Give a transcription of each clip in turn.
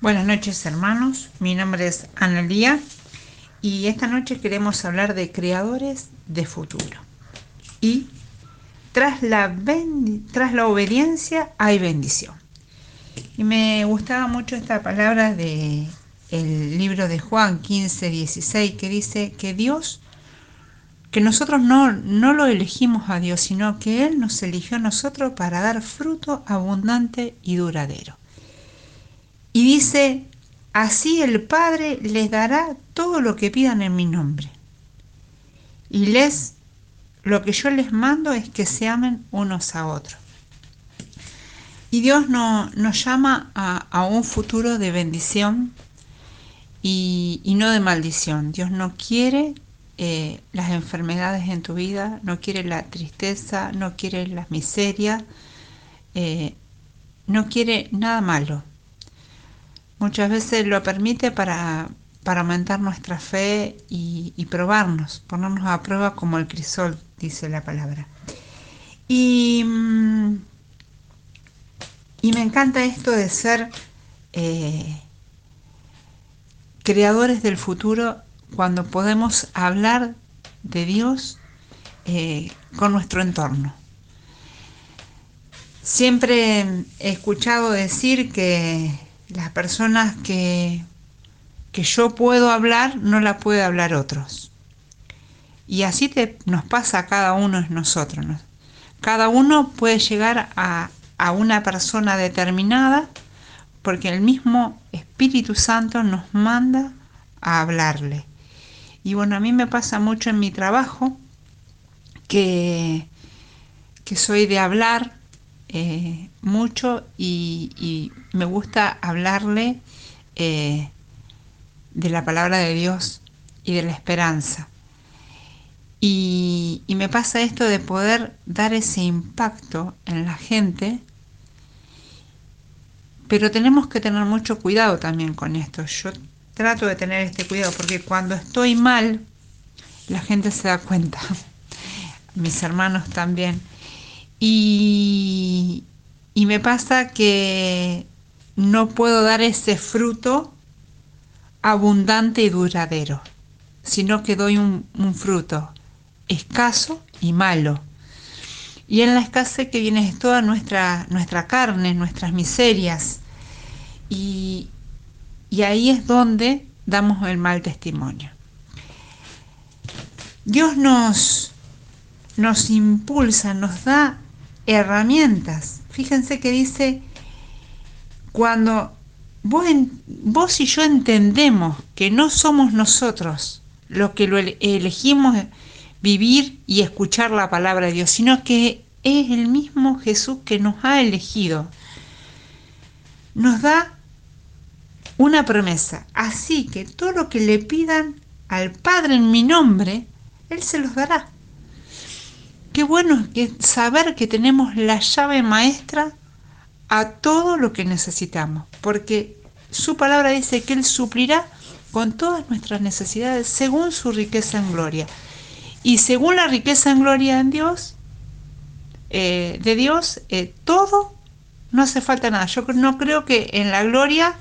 Buenas noches hermanos, mi nombre es Analía y esta noche queremos hablar de creadores de futuro. Y tras la, obediencia hay bendición. Y me gustaba mucho esta palabra de el libro de Juan 15, 16 que dice que Dios, que nosotros no, no lo elegimos a Dios, sino que Él nos eligió a nosotros para dar fruto abundante y duradero. Y dice, así el Padre les dará todo lo que pidan en mi nombre. Y les, lo que yo les mando es que se amen unos a otros. Y Dios no, nos llama a, un futuro de bendición y, no de maldición. Dios no quiere eh, las enfermedades en tu vida, no quiere la tristeza, no quiere las miserias, eh, no quiere nada malo muchas veces lo permite para, aumentar nuestra fe y, probarnos, ponernos a prueba como el crisol, dice la palabra. Y, mm, y me encanta esto de ser eh, creadores del futuro cuando podemos hablar de Dios eh, con nuestro entorno. Siempre he escuchado decir que las personas que, que yo puedo hablar no la puede hablar otros. Y así nos pasa a cada uno de nosotros. Cada uno puede llegar a, a una persona determinada porque el mismo Espíritu Santo nos manda a hablarle. Y bueno, a mí me pasa mucho en mi trabajo que, que soy de hablar eh, mucho y, me gusta hablarle eh, de la palabra de Dios y de la esperanza. Y, me pasa esto de poder dar ese impacto en la gente, pero tenemos que tener mucho cuidado también con esto. Yo trato de tener este cuidado porque cuando estoy mal, la gente se da cuenta, mis hermanos también. Y, me pasa que no puedo dar ese fruto abundante y duradero, sino que doy un, fruto escaso y malo. Y en la escasez que viene es toda nuestra, nuestra carne, nuestras miserias. Y, y ahí es donde damos el mal testimonio. Dios nos, nos impulsa, nos da herramientas. Fíjense que dice, cuando vos, y yo entendemos que no somos nosotros los que elegimos vivir y escuchar la palabra de Dios, sino que es el mismo Jesús que nos ha elegido. Nos da una promesa. Así que todo lo que le pidan al Padre en mi nombre, Él se los dará. Qué bueno que saber que tenemos la llave maestra a todo lo que necesitamos, porque su palabra dice que Él suplirá con todas nuestras necesidades según su riqueza en gloria. Y según la riqueza en gloria en Dios, eh, de Dios, eh, todo, no hace falta nada. Yo no creo que en la gloria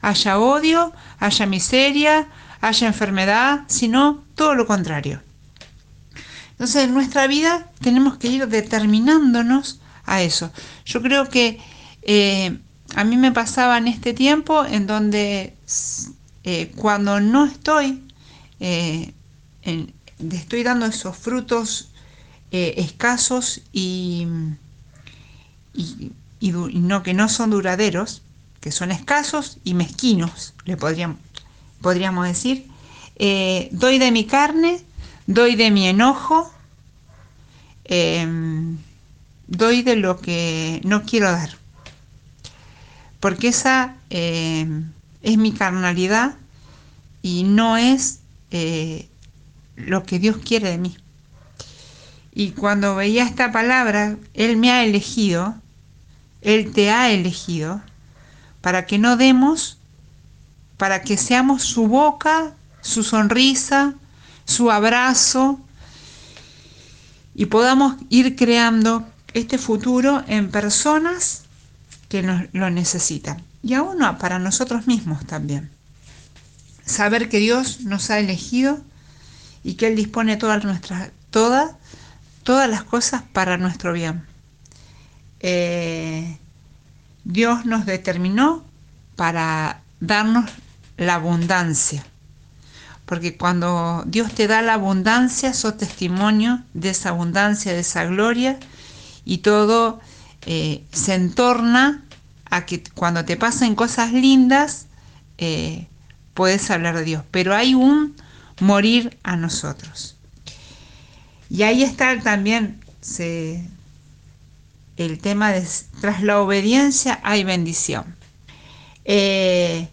haya odio, haya miseria, haya enfermedad, sino todo lo contrario. Entonces, en nuestra vida tenemos que ir determinándonos a eso. Yo creo que eh, a mí me pasaba en este tiempo en donde eh, cuando no estoy, eh, estoy dando esos frutos escasos y, no que no son duraderos, que son escasos y mezquinos, le podríamos, podríamos decir, doy de mi carne doy de mi enojo, doy de lo que no quiero dar. Porque esa em, es mi carnalidad y no es eh, lo que Dios quiere de mí. Y cuando veía esta palabra, Él me ha elegido, Él te ha elegido, para que no demos, para que seamos su boca, su sonrisa, su abrazo y podamos ir creando este futuro en personas que nos lo necesitan. y aún para nosotros mismos también. Saber que Dios nos ha elegido y que Él dispone todas nuestras, todas, todas las cosas para nuestro bien. Eh, Dios nos determinó para darnos la abundancia. Porque cuando Dios te da la abundancia, sos testimonio de esa abundancia, de esa gloria, y todo eh, se entorna a que cuando te pasen cosas lindas, eh, puedes hablar de Dios. Pero hay un morir a nosotros. Y ahí está también el tema de tras la obediencia hay bendición. Eh,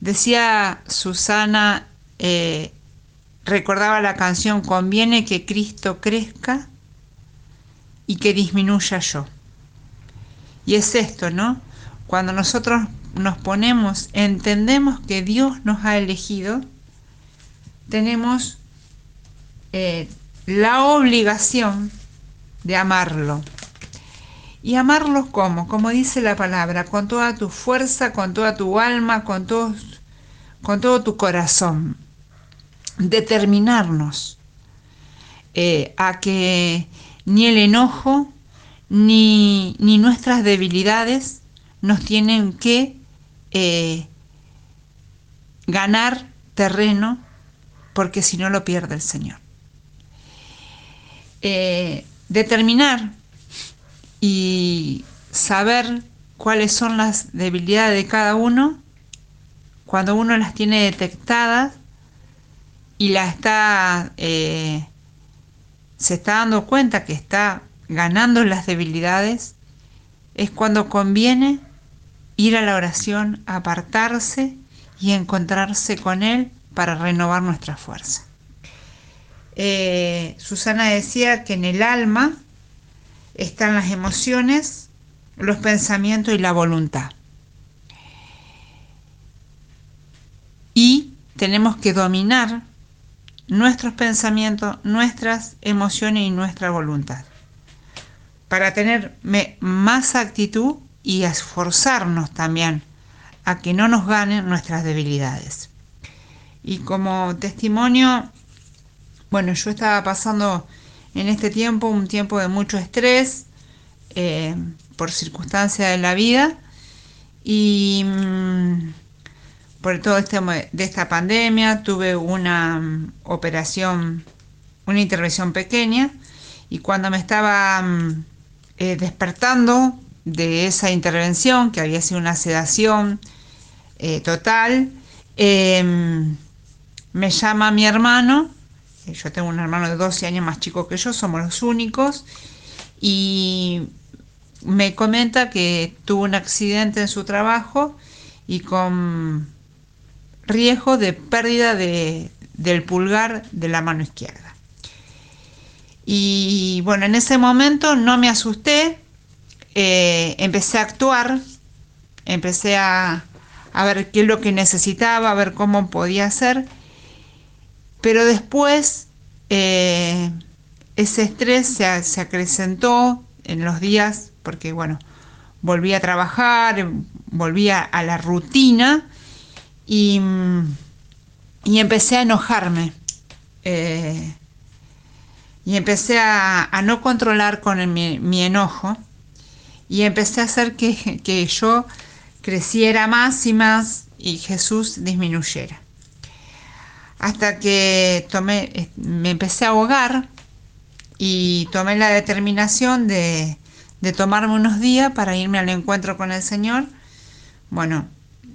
decía Susana, eh, recordaba la canción, conviene que Cristo crezca y que disminuya yo. Y es esto, ¿no? Cuando nosotros nos ponemos, entendemos que Dios nos ha elegido, tenemos eh, la obligación de amarlo. ¿Y amarlo cómo? Como dice la palabra, con toda tu fuerza, con toda tu alma, con con todo tu corazón. Determinarnos eh, a que ni el enojo, ni, ni nuestras debilidades nos tienen que eh, ganar terreno, porque si no lo pierde el Señor. Eh, determinar y saber cuáles son las debilidades de cada uno, cuando uno las tiene detectadas y la está, eh, se está dando cuenta que está ganando las debilidades, es cuando conviene ir a la oración, apartarse y encontrarse con Él para renovar nuestra fuerza. Eh, Susana decía que en el alma están las emociones, los pensamientos y la voluntad. Y tenemos que dominar nuestros pensamientos, nuestras emociones y nuestra voluntad para tener más actitud y esforzarnos también a que no nos ganen nuestras debilidades. Y como testimonio, bueno, yo estaba pasando en este tiempo un tiempo de mucho estrés eh, por circunstancias de la vida y mm, por todo este de esta pandemia tuve una mm, operación, una intervención pequeña y cuando me estaba mm, eh, despertando de esa intervención, que había sido una sedación eh, total, em, me llama mi hermano, yo tengo un hermano de 12 años más chico que yo, somos los únicos, y me comenta que tuvo un accidente en su trabajo y con riesgo de pérdida del pulgar de la mano izquierda. Y bueno, en ese momento no me asusté, eh, empecé a actuar, empecé a, ver qué es lo que necesitaba, a ver cómo podía hacer, pero después eh, ese estrés se, acrecentó en los días, porque bueno, volví a trabajar, volví a, la rutina y, empecé a enojarme. Eh, y empecé a, no controlar con mi, enojo y empecé a hacer que, yo creciera más y más y Jesús disminuyera. Hasta que tomé, me empecé a ahogar y tomé la determinación de, de tomarme unos días para irme al encuentro con el Señor. Bueno,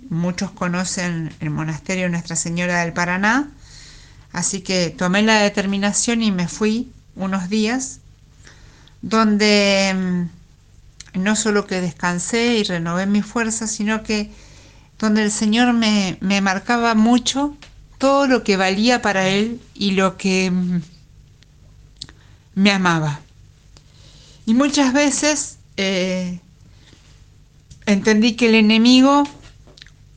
muchos conocen el monasterio Nuestra Señora del Paraná, así que tomé la determinación y me fui unos días donde mm, no solo que descansé y renové mi fuerza, sino que donde el Señor me, marcaba mucho todo lo que valía para Él y lo que mm, me amaba. Y muchas veces eh, entendí que el enemigo,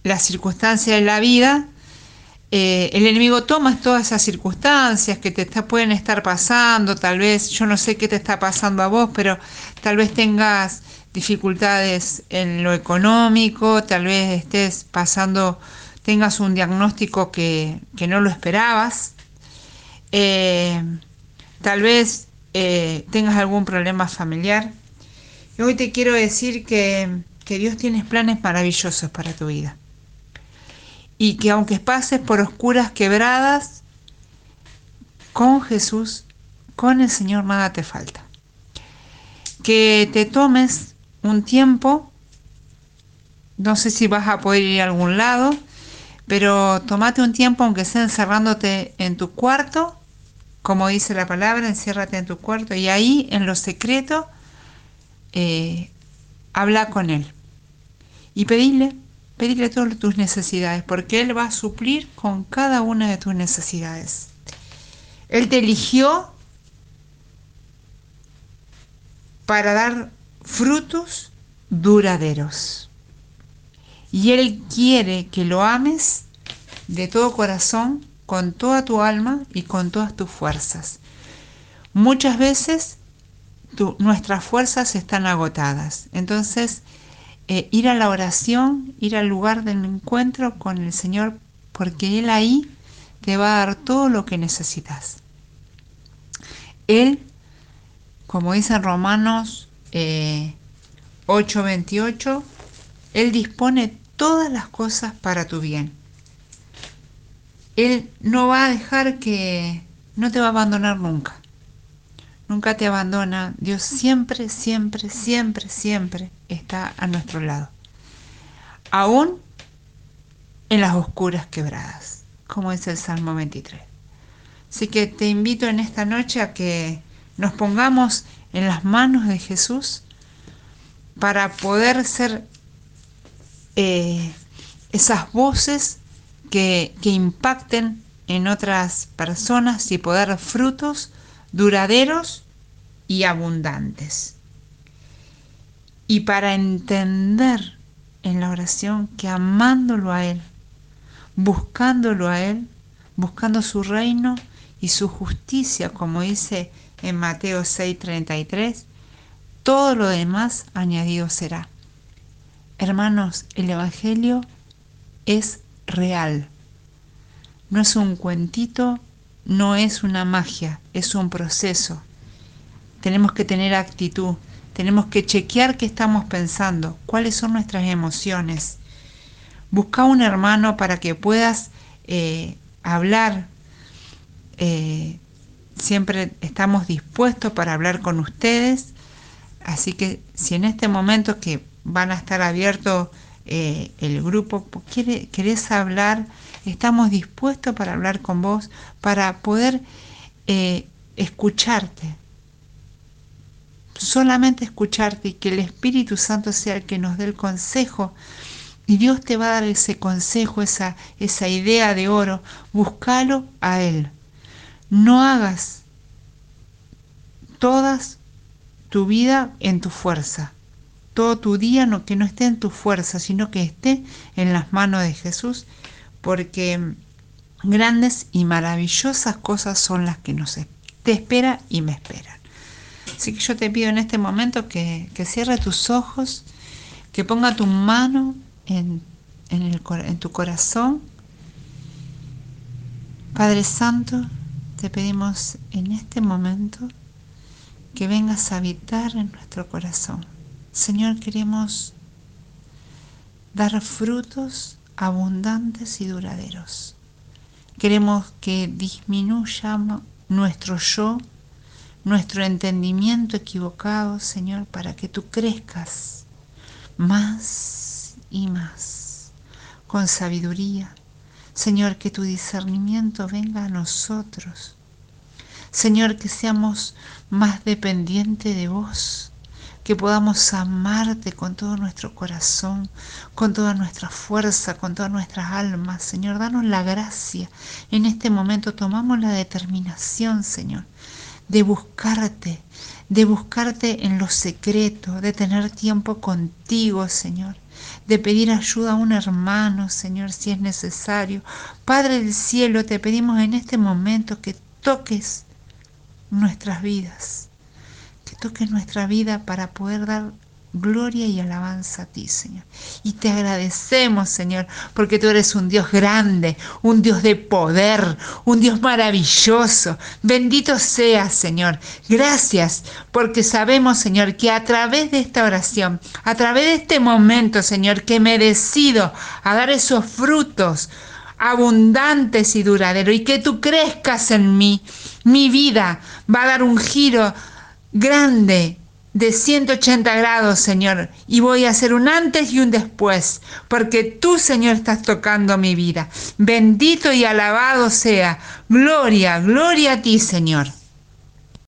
las circunstancias de la vida, eh, el enemigo toma todas esas circunstancias que te pueden estar pasando, tal vez, yo no sé qué te está pasando a vos, pero tal vez tengas dificultades en lo económico, tal vez estés pasando, tengas un diagnóstico que, no lo esperabas, eh, tal vez eh, tengas algún problema familiar. Hoy te quiero decir que, que Dios tiene planes maravillosos para tu vida. Y que aunque pases por oscuras quebradas, con Jesús, con el Señor nada te falta. Que te tomes un tiempo, no sé si vas a poder ir a algún lado, pero tomate un tiempo, aunque sea encerrándote en tu cuarto, como dice la palabra, enciérrate en tu cuarto y ahí en lo secreto eh, habla con Él y pedirle, pedirle todas tus necesidades, porque Él va a suplir con cada una de tus necesidades. Él te eligió para dar frutos duraderos. Y Él quiere que lo ames de todo corazón, con toda tu alma y con todas tus fuerzas. Muchas veces nuestras fuerzas están agotadas. Entonces, eh, ir a la oración, ir al lugar del encuentro con el Señor, porque Él ahí te va a dar todo lo que necesitas. Él, como dicen Romanos eh, 8:28, Él dispone todas las cosas para tu bien. Él no va a dejar que, no te va a abandonar nunca. Nunca te abandona. Dios siempre, siempre, siempre, siempre está a nuestro lado. Aún en las oscuras quebradas, como dice el Salmo 23. Así que te invito en esta noche a que nos pongamos en las manos de Jesús para poder ser eh, esas voces que, que impacten en otras personas y poder frutos duraderos y abundantes. Y para entender en la oración que amándolo a Él, buscándolo a Él, buscando su reino y su justicia, como dice en Mateo 6:33, todo lo demás añadido será. Hermanos, el Evangelio es real. No es un cuentito, no es una magia, es un proceso. Tenemos que tener actitud, tenemos que chequear qué estamos pensando, cuáles son nuestras emociones. Busca un hermano para que puedas eh, hablar. Eh, siempre estamos dispuestos para hablar con ustedes Así que si en este momento que van a estar abiertos eh, el grupo, querés hablar, estamos dispuestos para hablar con vos, para poder escucharte. Solamente escucharte y que el Espíritu Santo sea el que nos dé el consejo. Y Dios te va a dar ese consejo, esa, esa idea de oro. Búscalo a Él. No hagas todas tu vida en tu fuerza. Todo tu día no, que no esté en tu fuerza, sino que esté en las manos de Jesús, porque grandes y maravillosas cosas son las que nos te espera y me esperan. Así que yo te pido en este momento que, que cierre tus ojos, que ponga tu mano en, en, el, en tu corazón. Padre Santo, te pedimos en este momento que vengas a habitar en nuestro corazón. Señor, queremos dar frutos abundantes y duraderos. Queremos que disminuya nuestro yo, nuestro entendimiento equivocado, Señor, para que tú crezcas más y más con sabiduría. Señor, que tu discernimiento venga a nosotros. Señor, que seamos más dependiente de vos, que podamos amarte con todo nuestro corazón, con toda nuestra fuerza, con todas nuestras almas. Señor, danos la gracia. En este momento tomamos la determinación, Señor, de buscarte, de buscarte en lo secreto, de tener tiempo contigo, Señor de pedir ayuda a un hermano, Señor, si es necesario. Padre del cielo, te pedimos en este momento que toques nuestras vidas, que toques nuestra vida para poder dar gloria y alabanza a ti, Señor. Y te agradecemos, Señor, porque tú eres un Dios grande, un Dios de poder, un Dios maravilloso. Bendito seas, Señor. Gracias, porque sabemos, Señor, que a través de esta oración, a través de este momento, Señor, que me decido a dar esos frutos abundantes y duraderos y que tú crezcas en mí, mi vida va a dar un giro grande de 180 grados, Señor, y voy a hacer un antes y un después, porque tú, Señor, estás tocando mi vida. Bendito y alabado sea. Gloria, gloria a ti, Señor.